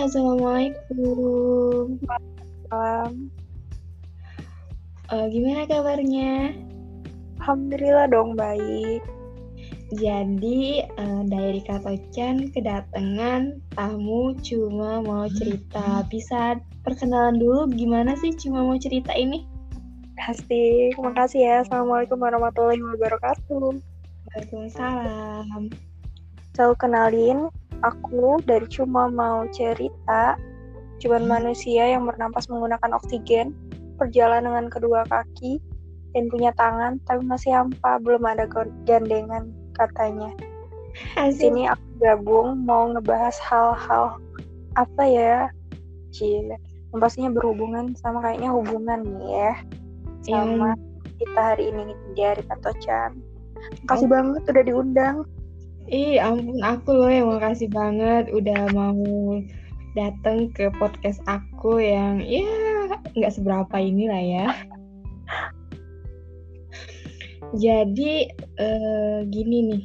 Hai, Assalamualaikum. Malam. Uh, gimana kabarnya? Alhamdulillah dong baik. Jadi, uh, dari Kak Chan kedatangan tamu cuma mau cerita. Bisa perkenalan dulu gimana sih cuma mau cerita ini? Pasti. Terima kasih ya. Assalamualaikum warahmatullahi wabarakatuh. Waalaikumsalam. Saya kenalin, aku dari cuma mau cerita, cuman manusia yang bernafas menggunakan oksigen, berjalan dengan kedua kaki, dan punya tangan, tapi masih hampa, belum ada gandengan, katanya. Di sini aku gabung mau ngebahas hal-hal apa ya, Cie, pastinya berhubungan sama kayaknya hubungan nih ya, sama mm. kita hari ini di hari Chan. Makasih oh. banget udah diundang. Ih, ampun aku loh yang makasih banget udah mau datang ke podcast aku yang ya nggak seberapa inilah ya. Jadi eh, gini nih,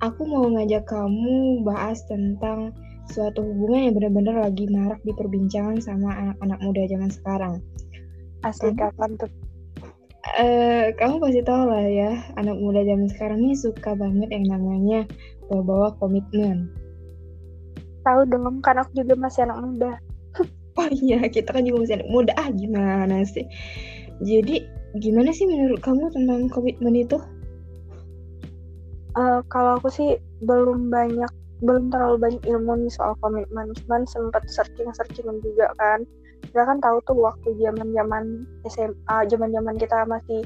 aku mau ngajak kamu bahas tentang suatu hubungan yang benar-benar lagi marak diperbincangan sama anak-anak muda zaman sekarang. Asli kapan tuh? Uh, kamu pasti tahu lah ya, anak muda zaman sekarang ini suka banget yang namanya bawa-bawa komitmen. Tahu dong, kan aku juga masih anak muda. oh iya, kita kan juga masih anak muda. Ah, gimana sih? Jadi, gimana sih menurut kamu tentang komitmen itu? Uh, kalau aku sih belum banyak, belum terlalu banyak ilmu nih soal komitmen. Cuman sempat searching-searching juga kan kita kan tahu tuh waktu zaman zaman SMA zaman zaman kita masih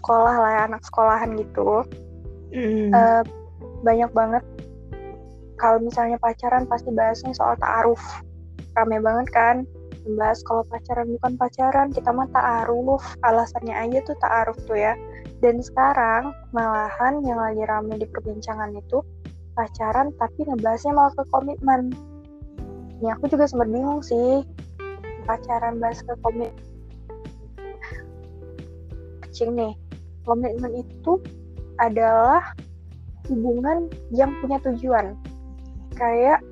sekolah lah ya anak sekolahan gitu. Mm. uh, banyak banget kalau misalnya pacaran pasti bahasnya soal ta'aruf. Rame banget kan? Membahas kalau pacaran bukan pacaran kita mah ta'aruf. Alasannya aja tuh ta'aruf tuh ya. Dan sekarang malahan yang lagi rame di perbincangan itu pacaran tapi ngebahasnya malah ke komitmen. Ini aku juga sempat bingung sih pacaran bahas ke komit kecil nih komitmen itu adalah hubungan yang punya tujuan. Kayak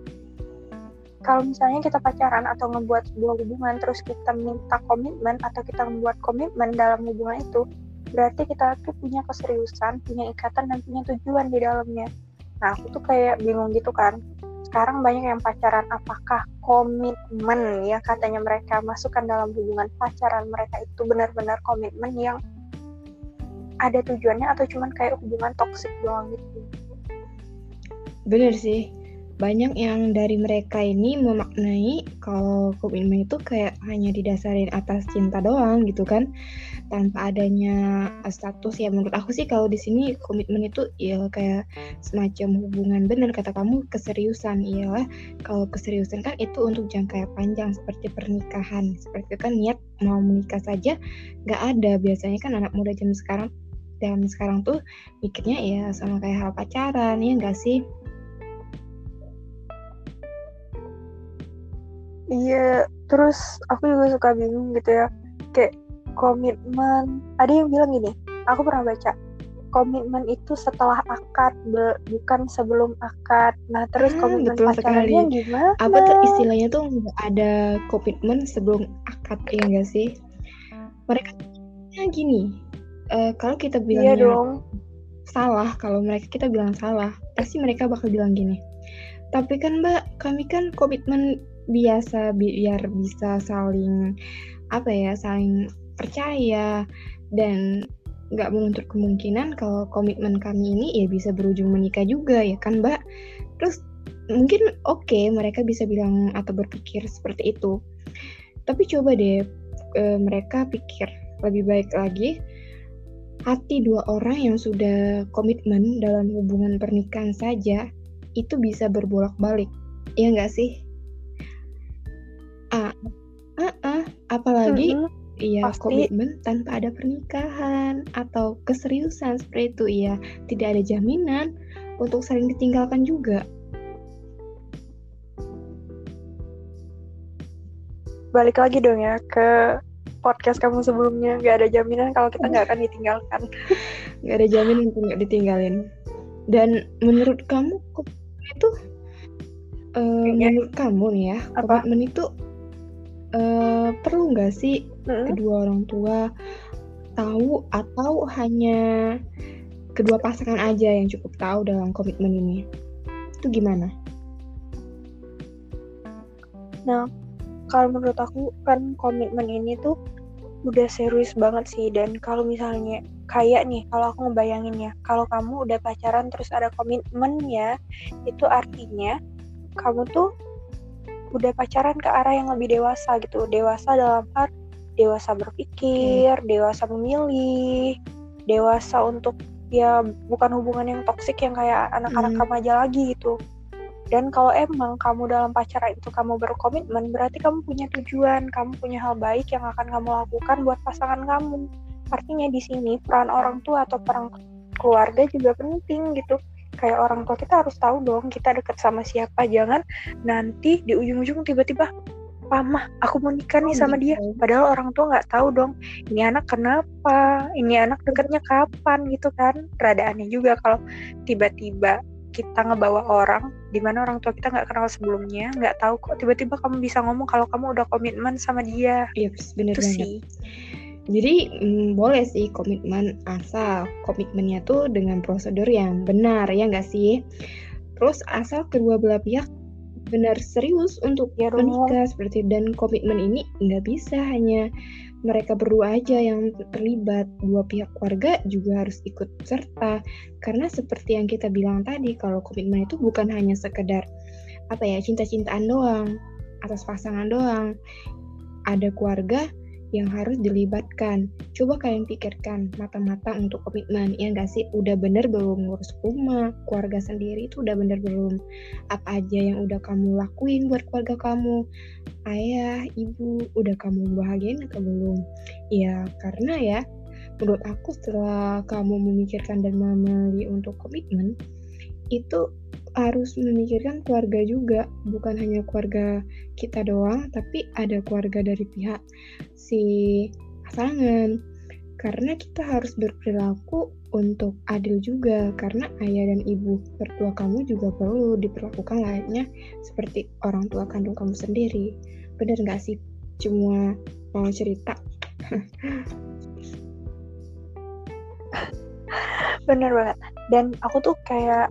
kalau misalnya kita pacaran atau ngebuat sebuah hubungan terus kita minta komitmen atau kita membuat komitmen dalam hubungan itu berarti kita tuh punya keseriusan punya ikatan dan punya tujuan di dalamnya. Nah aku tuh kayak bingung gitu kan sekarang banyak yang pacaran apakah komitmen ya katanya mereka masukkan dalam hubungan pacaran mereka itu benar-benar komitmen yang ada tujuannya atau cuman kayak hubungan toksik doang gitu? Bener sih banyak yang dari mereka ini memaknai kalau komitmen itu kayak hanya didasarin atas cinta doang gitu kan. Tanpa adanya status ya menurut aku sih kalau di sini komitmen itu ya kayak semacam hubungan. Benar kata kamu keseriusan iyalah. Kalau keseriusan kan itu untuk jangka panjang seperti pernikahan. Seperti kan niat mau menikah saja nggak ada. Biasanya kan anak muda zaman sekarang dan sekarang tuh mikirnya ya sama kayak hal pacaran ya enggak sih Iya, terus aku juga suka bingung gitu ya. Kayak komitmen, ada yang bilang gini, aku pernah baca, komitmen itu setelah akad, bukan sebelum akad. Nah, terus ah, komitmen betul pacarannya sekali. gimana? Apa tuh istilahnya tuh ada komitmen sebelum akad, ya enggak sih? Mereka gini, uh, kalau kita bilang iya dong. salah, kalau mereka kita bilang salah, pasti mereka bakal bilang gini. Tapi kan Mbak, kami kan komitmen biasa biar bisa saling apa ya saling percaya dan nggak menuntut kemungkinan kalau komitmen kami ini ya bisa berujung menikah juga ya kan mbak? Terus mungkin oke okay, mereka bisa bilang atau berpikir seperti itu. Tapi coba deh e, mereka pikir lebih baik lagi hati dua orang yang sudah komitmen dalam hubungan pernikahan saja itu bisa berbolak-balik. Ya nggak sih Ah, uh, uh, apalagi mm -hmm. Iya, komitmen tanpa ada pernikahan atau keseriusan seperti itu, iya. Tidak ada jaminan untuk saling ditinggalkan juga. Balik lagi dong ya ke podcast kamu sebelumnya. Gak ada jaminan kalau kita nggak akan ditinggalkan. Gak ada jaminan untuk nggak ditinggalin. Dan menurut kamu itu uh, menurut kamu nih ya Apa? komitmen itu uh, perlu nggak sih hmm. kedua orang tua tahu atau hanya kedua pasangan aja yang cukup tahu dalam komitmen ini itu gimana? Nah, kalau menurut aku kan komitmen ini tuh udah serius banget sih dan kalau misalnya kayak nih kalau aku ngebayangin ya kalau kamu udah pacaran terus ada komitmen ya itu artinya kamu tuh udah pacaran ke arah yang lebih dewasa gitu dewasa dalam hal dewasa berpikir hmm. dewasa memilih dewasa untuk ya bukan hubungan yang toksik yang kayak anak-anak hmm. remaja lagi gitu dan kalau emang kamu dalam pacaran itu kamu berkomitmen, berarti kamu punya tujuan, kamu punya hal baik yang akan kamu lakukan buat pasangan kamu. Artinya di sini peran orang tua atau peran keluarga juga penting gitu. Kayak orang tua kita harus tahu dong kita deket sama siapa, jangan nanti di ujung-ujung tiba-tiba Pamah, aku mau nikah nih oh, sama dia. Gitu. Padahal orang tua nggak tahu dong, ini anak kenapa, ini anak deketnya kapan gitu kan. Rada aneh juga kalau tiba-tiba kita ngebawa orang di mana orang tua kita nggak kenal sebelumnya nggak tahu kok tiba-tiba kamu bisa ngomong kalau kamu udah komitmen sama dia iya yes, bener banget sih jadi mm, boleh sih komitmen asal komitmennya tuh dengan prosedur yang benar ya nggak sih terus asal kedua belah pihak benar serius untuk ya, menikah seperti dan komitmen ini nggak bisa hanya mereka berdua aja yang terlibat, dua pihak keluarga juga harus ikut serta. Karena seperti yang kita bilang tadi, kalau komitmen itu bukan hanya sekedar apa ya cinta-cintaan doang atas pasangan doang. Ada keluarga yang harus dilibatkan. Coba kalian pikirkan matang-matang untuk komitmen. Ya nggak sih? Udah bener belum ngurus rumah, keluarga sendiri itu udah bener belum? Apa aja yang udah kamu lakuin buat keluarga kamu? Ayah, ibu, udah kamu bahagiain atau belum? Ya, karena ya, menurut aku setelah kamu memikirkan dan memilih untuk komitmen, itu harus memikirkan keluarga juga, bukan hanya keluarga kita doang, tapi ada keluarga dari pihak si pasangan. Karena kita harus berperilaku untuk adil juga, karena ayah dan ibu mertua kamu juga perlu diperlakukan layaknya seperti orang tua kandung kamu sendiri. Bener nggak sih? Cuma mau cerita. Bener banget. Dan aku tuh kayak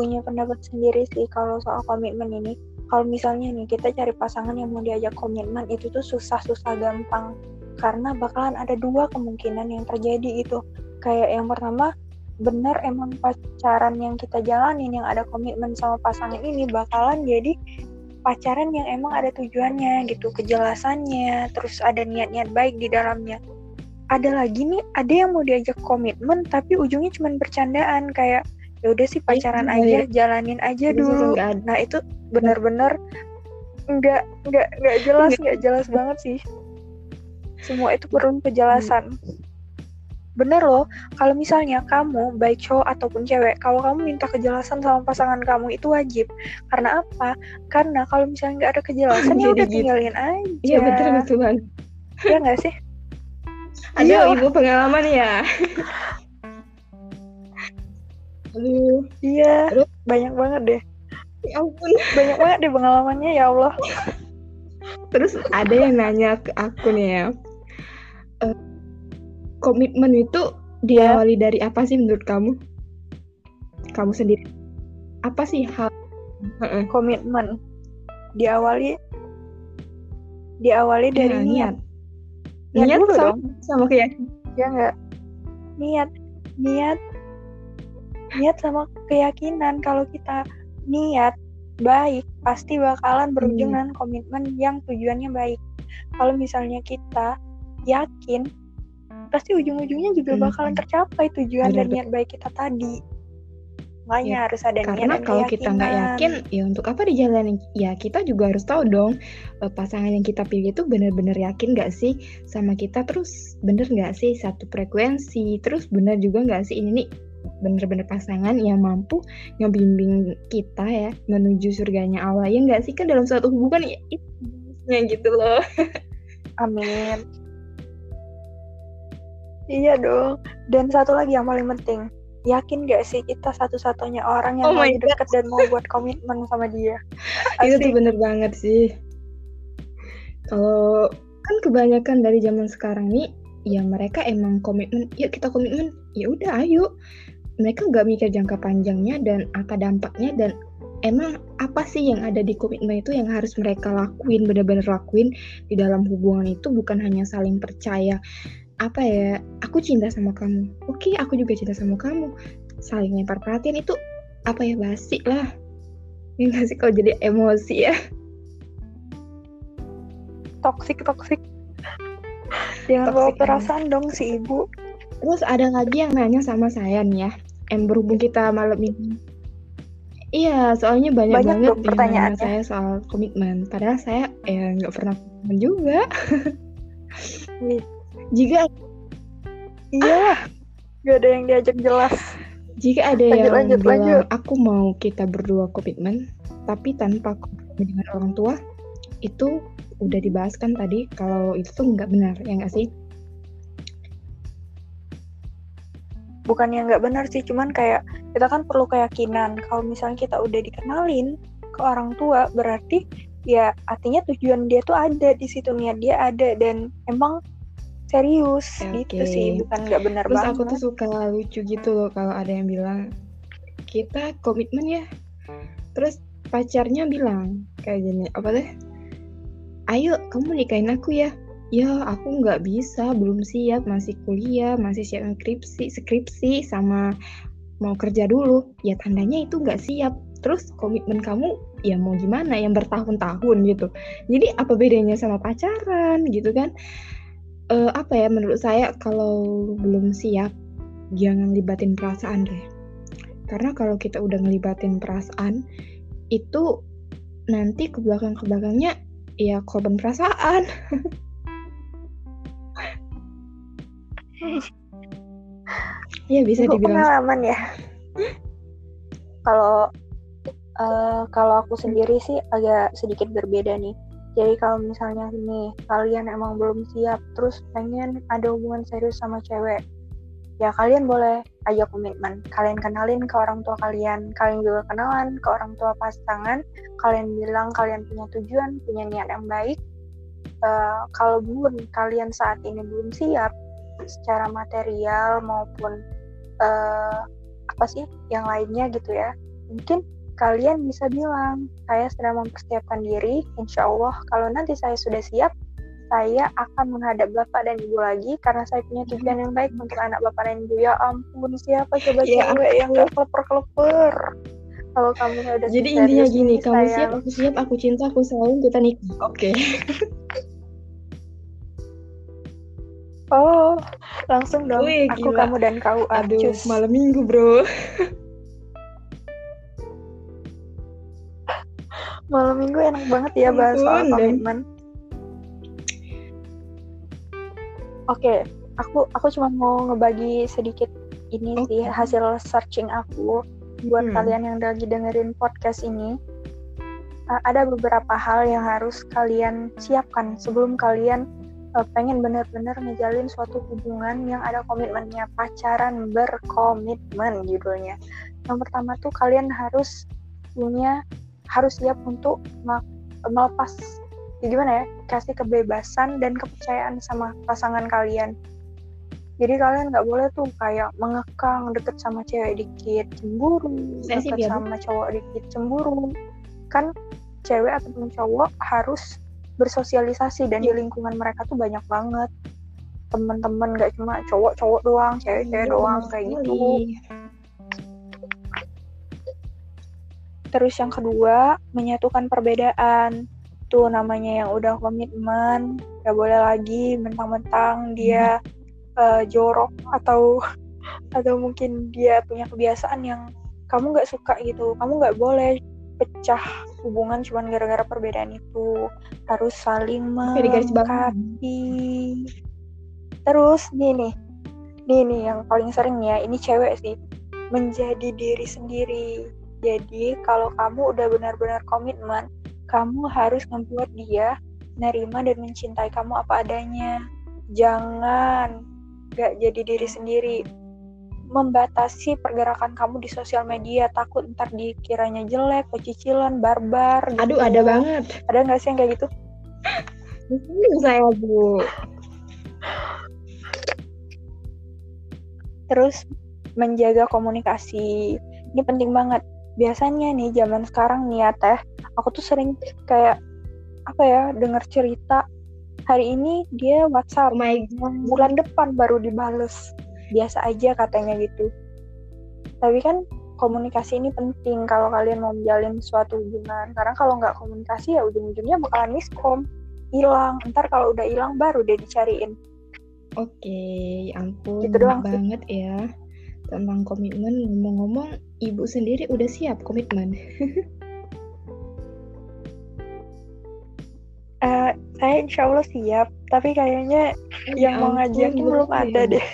punya pendapat sendiri sih kalau soal komitmen ini. Kalau misalnya nih kita cari pasangan yang mau diajak komitmen itu tuh susah-susah gampang karena bakalan ada dua kemungkinan yang terjadi itu. Kayak yang pertama benar emang pacaran yang kita jalanin yang ada komitmen sama pasangan ini bakalan jadi pacaran yang emang ada tujuannya gitu, kejelasannya, terus ada niat-niat baik di dalamnya. Ada lagi nih, ada yang mau diajak komitmen tapi ujungnya cuma bercandaan kayak ya udah sih pacaran ya, aja jalanin aja dulu. nah itu benar-benar nggak nggak nggak jelas nggak jelas banget sih. Semua itu perlu kejelasan. Bener loh kalau misalnya kamu baik cowok ataupun cewek kalau kamu minta kejelasan sama pasangan kamu itu wajib. Karena apa? Karena kalau misalnya nggak ada kejelasan ya udah tinggalin aja. Iya betul betul banget. Ya nggak sih? Ada iya. ibu pengalaman ya Aduh. Iya. Aduh. Banyak banget deh. Ya ampun. Banyak banget deh pengalamannya ya Allah. Terus ada yang nanya ke aku nih ya. Uh, komitmen itu diawali dari apa sih menurut kamu? Kamu sendiri. Apa sih hal komitmen? Diawali diawali dari ya, niat. Niat, niat dulu sama, dong. Sama keyakinan. Ya enggak? Niat. Niat niat sama keyakinan. Kalau kita niat baik pasti bakalan berujung hmm. dengan komitmen yang tujuannya baik. Kalau misalnya kita yakin pasti ujung-ujungnya juga hmm. bakalan tercapai tujuan Benar, dan niat baik kita tadi. Makanya ya, harus ada karena niat kalau kita nggak yakin ya untuk apa dijalanin? Ya kita juga harus tahu dong eh, pasangan yang kita pilih itu benar-benar yakin nggak sih sama kita? Terus bener nggak sih satu frekuensi? Terus benar juga nggak sih? Ini nih bener-bener pasangan yang mampu ngebimbing kita ya menuju surganya Allah. Ya nggak sih kan dalam suatu hubungan ya itu gitu loh. Amin. Iya dong. Dan satu lagi yang paling penting. Yakin gak sih kita satu-satunya orang yang oh mau deket dan mau buat komitmen sama dia? Itu tuh bener banget sih. Kalau kan kebanyakan dari zaman sekarang nih ya mereka emang komitmen ya kita komitmen. Ya udah ayo mereka nggak mikir jangka panjangnya dan apa dampaknya dan emang apa sih yang ada di komitmen itu yang harus mereka lakuin benar-benar lakuin di dalam hubungan itu bukan hanya saling percaya. Apa ya aku cinta sama kamu. Oke aku juga cinta sama kamu. Saling lempar perhatian itu apa ya basi lah. Ya nggak sih kalau jadi emosi ya. Toksik toksik jangan bawa perasaan dong si ibu. Terus ada lagi yang nanya sama saya nih ya yang berhubung kita malam ini Iya, soalnya banyak, banyak banget pertanyaan saya soal komitmen. Padahal saya ya nggak pernah komitmen juga. Jika Iya, gak ada yang diajak jelas. Jika ada lanjut, yang lanjut, bilang lanjut. aku mau kita berdua komitmen, tapi tanpa komitmen dengan orang tua, itu udah dibahas kan tadi kalau itu tuh nggak benar, ya nggak sih? Bukan yang nggak benar sih, cuman kayak kita kan perlu keyakinan. Kalau misalnya kita udah dikenalin ke orang tua, berarti ya artinya tujuan dia tuh ada di situ niat dia ada dan emang serius okay. gitu sih bukan nggak benar Terus banget aku tuh suka lucu gitu loh kalau ada yang bilang kita komitmen ya terus pacarnya bilang kayak gini apa deh ayo kamu nikahin aku ya ya aku nggak bisa belum siap masih kuliah masih siap skripsi skripsi sama mau kerja dulu. Ya tandanya itu nggak siap. Terus komitmen kamu ya mau gimana yang bertahun-tahun gitu. Jadi apa bedanya sama pacaran gitu kan? Uh, apa ya menurut saya kalau belum siap jangan libatin perasaan deh. Karena kalau kita udah ngelibatin perasaan itu nanti ke belakang ke belakangnya ya korban perasaan ya bisa Ibu dibilang. pengalaman ya. Kalau uh, kalau aku sendiri sih agak sedikit berbeda nih. Jadi kalau misalnya nih kalian emang belum siap terus pengen ada hubungan serius sama cewek ya kalian boleh aja komitmen. Kalian kenalin ke orang tua kalian kalian juga kenalan ke orang tua pasangan kalian bilang kalian punya tujuan punya niat yang baik. Uh, kalau belum kalian saat ini belum siap secara material maupun uh, apa sih yang lainnya gitu ya mungkin kalian bisa bilang, saya sedang mempersiapkan diri, insya Allah kalau nanti saya sudah siap, saya akan menghadap Bapak dan Ibu lagi karena saya punya tujuan yang baik untuk anak Bapak dan Ibu. Ya ampun, siapa coba ya, cewek yang gak keleper-keleper? Kalau kamu udah Jadi intinya gini, kamu sayang. siap, aku siap, aku cinta, aku selalu kita nikah. Oke. Okay. oh, langsung dong. Wih, aku, gila. kamu, dan kau. Aduh, malam minggu, bro. malam minggu enak banget ya bahas soal komitmen oke okay, aku aku cuma mau ngebagi sedikit ini okay. sih hasil searching aku buat hmm. kalian yang lagi dengerin podcast ini uh, ada beberapa hal yang harus kalian siapkan sebelum kalian uh, pengen benar-benar ngejalin suatu hubungan yang ada komitmennya pacaran berkomitmen judulnya. Yang pertama tuh kalian harus punya harus siap untuk melepas ya gimana ya kasih kebebasan dan kepercayaan sama pasangan kalian. Jadi kalian nggak boleh tuh kayak mengekang deket sama cewek dikit cemburu deket sama cowok dikit cemburu. Kan cewek ataupun cowok harus bersosialisasi dan di lingkungan mereka tuh banyak banget. Teman-teman gak cuma cowok-cowok doang cewek-cewek iya, doang kayak gitu. Terus yang kedua, menyatukan perbedaan. Tuh namanya yang udah komitmen, gak boleh lagi mentang-mentang dia uh, jorok atau atau mungkin dia punya kebiasaan yang kamu gak suka gitu. Kamu gak boleh pecah hubungan cuma gara-gara perbedaan itu. Harus saling melengkapi. Terus nih nih, nih nih yang paling sering ya, ini cewek sih menjadi diri sendiri jadi kalau kamu udah benar-benar komitmen, kamu harus membuat dia nerima dan mencintai kamu apa adanya. Jangan gak jadi diri sendiri. Membatasi pergerakan kamu di sosial media. Takut ntar dikiranya jelek pecicilan barbar gitu. aduh ada banget. Ada nggak sih yang kayak gitu? Saya bu. Terus menjaga komunikasi. Ini penting banget. Biasanya nih zaman sekarang nih ya teh aku tuh sering kayak apa ya dengar cerita hari ini dia WhatsApp oh my God. bulan depan baru dibales biasa aja katanya gitu. Tapi kan komunikasi ini penting kalau kalian mau menjalin suatu hubungan. Karena kalau nggak komunikasi ya ujung-ujungnya bakalan miskom. Hilang. Ntar kalau udah hilang baru dia dicariin. Oke ya ampun gitu doang banget sih. ya. Tentang komitmen ngomong-ngomong ibu sendiri udah siap komitmen? Uh, saya insya Allah siap. Tapi kayaknya ya yang ampun, mau ngajakin belum ada deh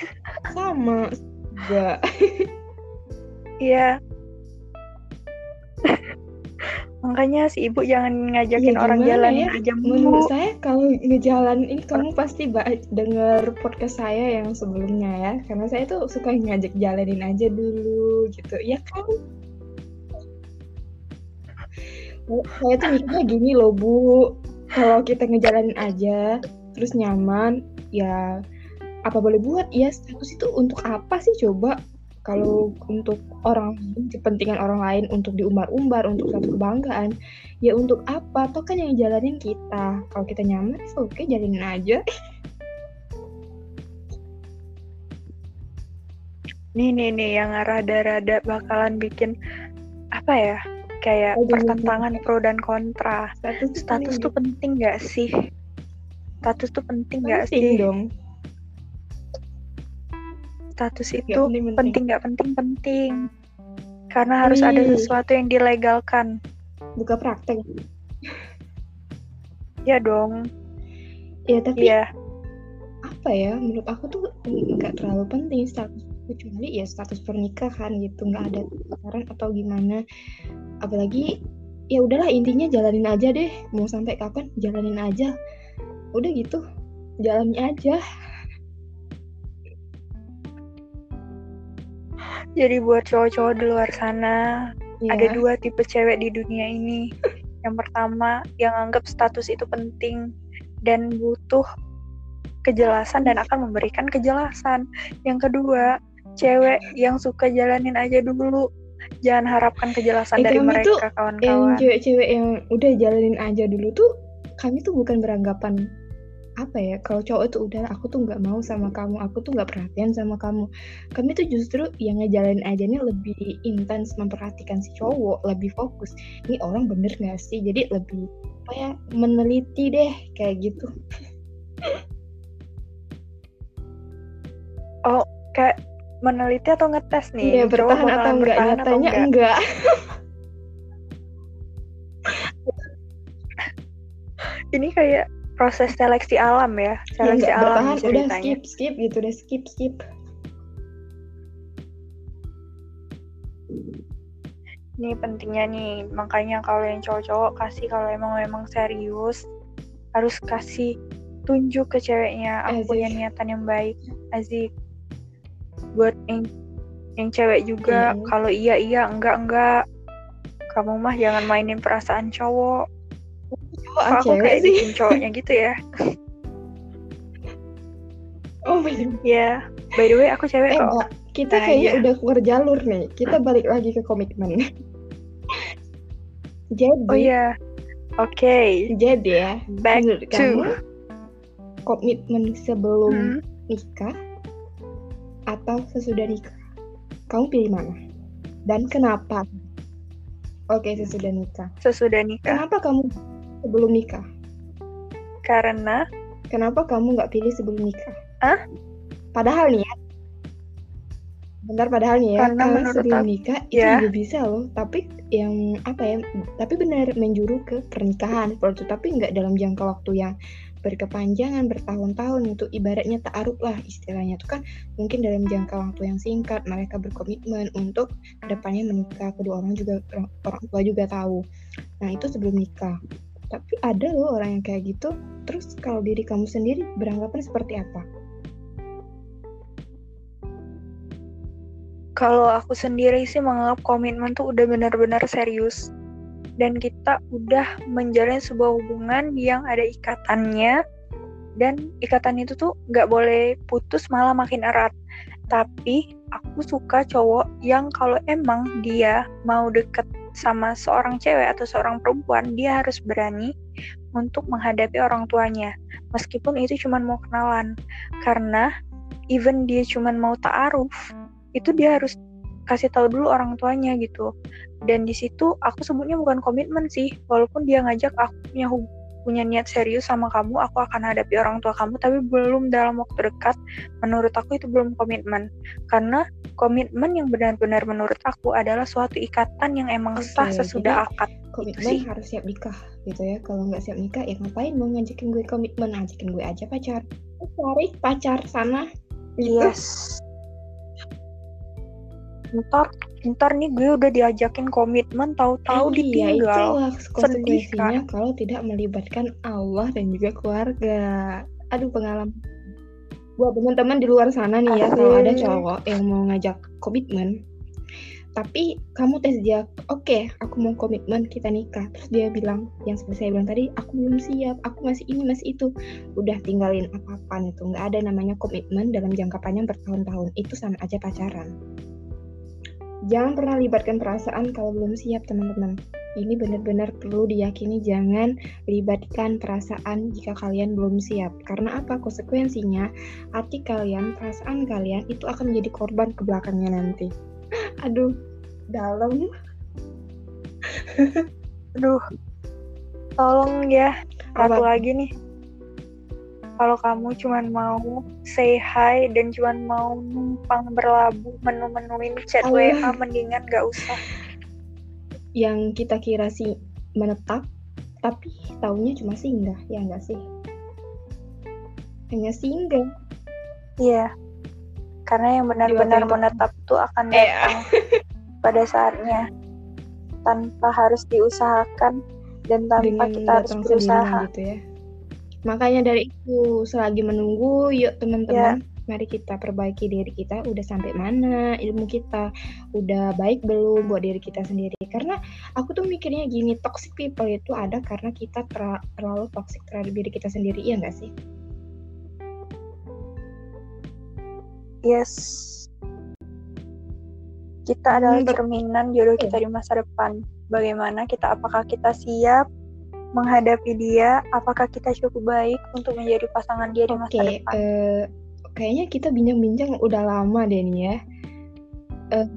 sama. Juga iya. Makanya si ibu jangan ngajakin ya, orang jalan ya? aja menurut saya kalau ngejalan ini kamu pasti denger podcast saya yang sebelumnya ya. Karena saya tuh suka ngajak jalanin aja dulu gitu. Ya kan? Saya tuh mikirnya gini loh bu. Kalau kita ngejalanin aja terus nyaman ya apa boleh buat? Ya status itu untuk apa sih? Coba. Kalau untuk orang kepentingan orang lain untuk diumbar-umbar untuk satu kebanggaan ya untuk apa? Toh kan yang jalanin kita. Kalau kita nyaman oke okay, jalanin aja. Nih nih nih yang rada-rada bakalan bikin apa ya kayak oh, pertentangan pro dan kontra. Status, status tuh penting gak sih? Status tuh penting, penting gak sih? dong status itu penting nggak penting penting. Karena harus Wih. ada sesuatu yang dilegalkan. Buka praktek. Ya dong. Ya tapi ya. apa ya menurut aku tuh nggak terlalu penting status kecuali ya status pernikahan gitu nggak ada pacaran atau gimana. Apalagi ya udahlah intinya jalanin aja deh. Mau sampai kapan jalanin aja. Udah gitu jalani aja Jadi buat cowok-cowok di luar sana, yeah. ada dua tipe cewek di dunia ini. Yang pertama, yang anggap status itu penting dan butuh kejelasan dan akan memberikan kejelasan. Yang kedua, cewek yang suka jalanin aja dulu. Jangan harapkan kejelasan eh, dari mereka, kawan-kawan. Yang cewek-cewek yang udah jalanin aja dulu tuh, kami tuh bukan beranggapan apa ya kalau cowok itu udah aku tuh nggak mau sama kamu aku tuh nggak perhatian sama kamu. Kami tuh justru yang ngejalanin aja nih lebih intens memperhatikan si cowok lebih fokus ini orang bener nggak sih? Jadi lebih apa ya meneliti deh kayak gitu. Oh kayak meneliti atau ngetes nih? Ya bertahan atau enggak? nyatanya atau enggak, enggak. ini kayak proses seleksi alam ya seleksi ya, alam bertahan, udah skip skip gitu deh skip skip. Ini pentingnya nih makanya kalau yang cowok-cowok kasih kalau emang memang serius harus kasih tunjuk ke ceweknya aku Azik. punya niatan yang baik Azik buat yang yang cewek juga mm. kalau iya iya enggak enggak. Kamu mah jangan mainin perasaan cowok Kok aku kayak sih? bikin cowoknya gitu ya? oh my god. Ya, by the way aku cewek eh, kok. Kita nah, kayaknya ya. udah keluar jalur nih. Kita balik lagi ke komitmen. Jadi. Oh iya. Oke. Okay. Jadi ya. Back to. Kamu, komitmen sebelum hmm? nikah atau sesudah nikah? Kamu pilih mana? Dan kenapa? Oke, sesudah nikah. Sesudah nikah. Kenapa kamu sebelum nikah? Karena kenapa kamu nggak pilih sebelum nikah? Ah? Padahal nih ya. Bentar padahal nih ya, karena, karena sebelum aku, nikah itu ya. juga bisa loh. Tapi yang apa ya? Tapi benar menjuru ke pernikahan seperti itu. Tapi nggak dalam jangka waktu yang berkepanjangan bertahun-tahun itu ibaratnya taaruf lah istilahnya itu kan mungkin dalam jangka waktu yang singkat mereka berkomitmen untuk ke depannya menikah kedua orang juga orang tua juga tahu nah itu sebelum nikah tapi ada loh orang yang kayak gitu. Terus kalau diri kamu sendiri beranggapan seperti apa? Kalau aku sendiri sih menganggap komitmen tuh udah benar-benar serius. Dan kita udah menjalin sebuah hubungan yang ada ikatannya. Dan ikatan itu tuh nggak boleh putus malah makin erat. Tapi aku suka cowok yang kalau emang dia mau deket sama seorang cewek atau seorang perempuan dia harus berani untuk menghadapi orang tuanya. Meskipun itu cuma mau kenalan. Karena even dia cuma mau ta'aruf itu dia harus kasih tahu dulu orang tuanya gitu. Dan di situ aku sebutnya bukan komitmen sih. Walaupun dia ngajak aku punya punya niat serius sama kamu aku akan hadapi orang tua kamu tapi belum dalam waktu dekat menurut aku itu belum komitmen. Karena komitmen yang benar-benar menurut aku adalah suatu ikatan yang emang okay, sah sesudah akad. komitmen gitu harus siap nikah gitu ya. Kalau nggak siap nikah ya ngapain mau ngajakin gue komitmen? Ajakin gue aja pacar. Cari pacar sana. Gitu. yes. Ntar ntar nih gue udah diajakin komitmen tahu-tahu eh, ditinggal. itulah konsekuensinya kalau tidak melibatkan Allah dan juga keluarga. Aduh pengalaman buat teman-teman di luar sana nih ya kalau ada cowok yang mau ngajak komitmen tapi kamu tes dia oke okay, aku mau komitmen kita nikah. Terus dia bilang yang seperti saya bilang tadi aku belum siap aku masih ini masih itu. Udah tinggalin apa-apa itu nggak ada namanya komitmen dalam jangka panjang bertahun-tahun. Itu sama aja pacaran. Jangan pernah libatkan perasaan kalau belum siap, teman-teman. Ini benar-benar perlu diyakini jangan libatkan perasaan jika kalian belum siap. Karena apa? Konsekuensinya, hati kalian, perasaan kalian itu akan menjadi korban ke belakangnya nanti. Aduh, dalam. Aduh, tolong ya. Satu lagi nih kalau kamu cuma mau say hi dan cuma mau numpang berlabuh menu-menuin chat oh. WA mendingan gak usah yang kita kira sih menetap tapi tahunya cuma singgah ya enggak sih? Hanya singgah. Iya. Karena yang benar-benar menetap tuh akan eh, datang yeah. pada saatnya. Tanpa harus diusahakan dan tanpa Dengan kita harus berusaha. gitu ya. Makanya dari itu selagi menunggu, yuk teman-teman, yeah. Mari kita perbaiki diri kita. Udah sampai mana ilmu kita? Udah baik belum buat diri kita sendiri? Karena aku tuh mikirnya gini, toxic people itu ada karena kita ter terlalu toxic terhadap diri kita sendiri, iya nggak sih? Yes. Kita adalah hmm, cerminan jodoh kita di masa depan. Bagaimana kita, apakah kita siap menghadapi dia, apakah kita cukup baik untuk menjadi pasangan dia di masa okay, depan? Uh, kayaknya kita bincang-bincang udah lama deh nih ya. Uh,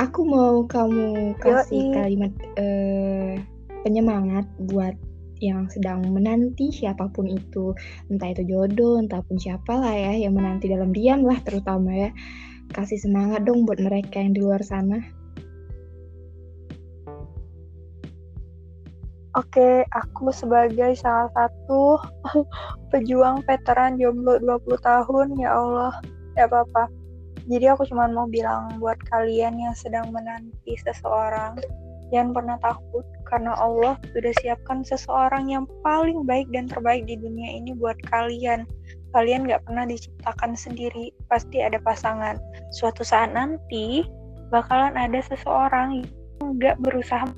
aku mau kamu kasih Yoi. kalimat uh, penyemangat buat yang sedang menanti siapa pun itu, entah itu jodoh, entah pun siapa lah ya yang menanti dalam diam lah terutama ya. Kasih semangat dong buat mereka yang di luar sana. Oke, aku sebagai salah satu pejuang veteran jomblo 20 tahun, ya Allah, ya apa-apa. Jadi aku cuma mau bilang buat kalian yang sedang menanti seseorang, jangan pernah takut karena Allah sudah siapkan seseorang yang paling baik dan terbaik di dunia ini buat kalian. Kalian gak pernah diciptakan sendiri, pasti ada pasangan. Suatu saat nanti bakalan ada seseorang yang gak berusaha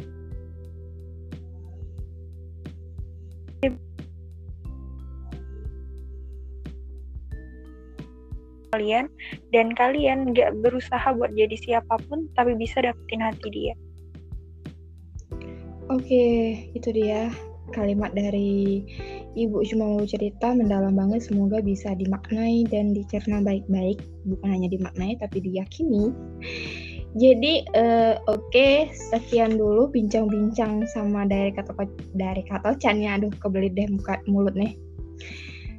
kalian dan kalian nggak berusaha buat jadi siapa pun tapi bisa dapetin hati dia. Oke, itu dia kalimat dari Ibu cuma mau cerita mendalam banget semoga bisa dimaknai dan dicerna baik-baik bukan hanya dimaknai tapi diyakini. Jadi uh, oke okay, sekian dulu bincang-bincang sama dari kata dari kata Chan ya aduh kebelit deh muka mulut nih.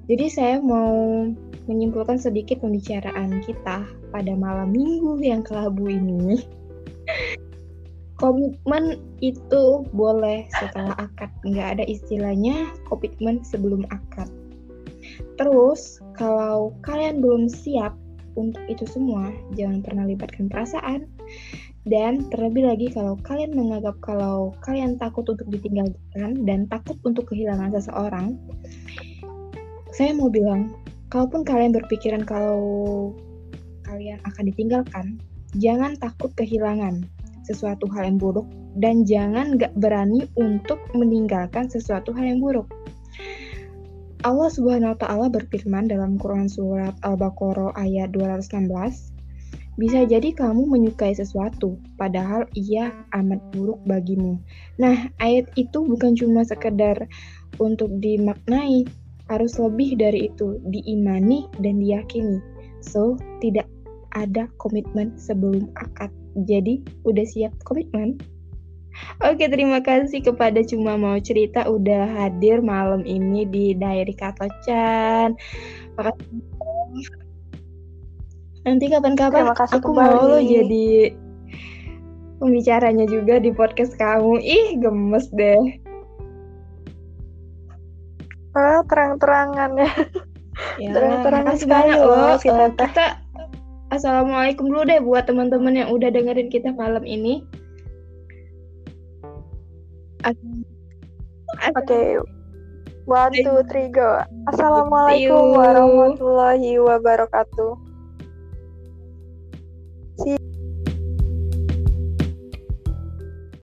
Jadi saya mau menyimpulkan sedikit pembicaraan kita pada malam minggu yang kelabu ini. Komitmen itu boleh setelah akad, nggak ada istilahnya komitmen sebelum akad. Terus, kalau kalian belum siap untuk itu semua, jangan pernah libatkan perasaan. Dan terlebih lagi kalau kalian menganggap kalau kalian takut untuk ditinggalkan dan takut untuk kehilangan seseorang, saya mau bilang, kalaupun kalian berpikiran kalau kalian akan ditinggalkan, jangan takut kehilangan sesuatu hal yang buruk dan jangan gak berani untuk meninggalkan sesuatu hal yang buruk. Allah Subhanahu wa taala berfirman dalam Quran surat Al-Baqarah ayat 216, bisa jadi kamu menyukai sesuatu padahal ia amat buruk bagimu. Nah, ayat itu bukan cuma sekedar untuk dimaknai, harus lebih dari itu, diimani dan diyakini. So, tidak ada komitmen sebelum akad. Jadi, udah siap komitmen? Oke, terima kasih kepada Cuma Mau Cerita udah hadir malam ini di Diary Katocan. Nanti kapan-kapan aku kembali. mau lo jadi pembicaranya juga di podcast kamu. Ih, gemes deh. Ah, terang-terangan ya. Ya, terang-terangan sekali loh. Kita, kita Assalamualaikum dulu deh buat teman-teman yang udah dengerin kita malam ini. Oke. Okay. One, two, three, go. Assalamualaikum warahmatullahi wabarakatuh.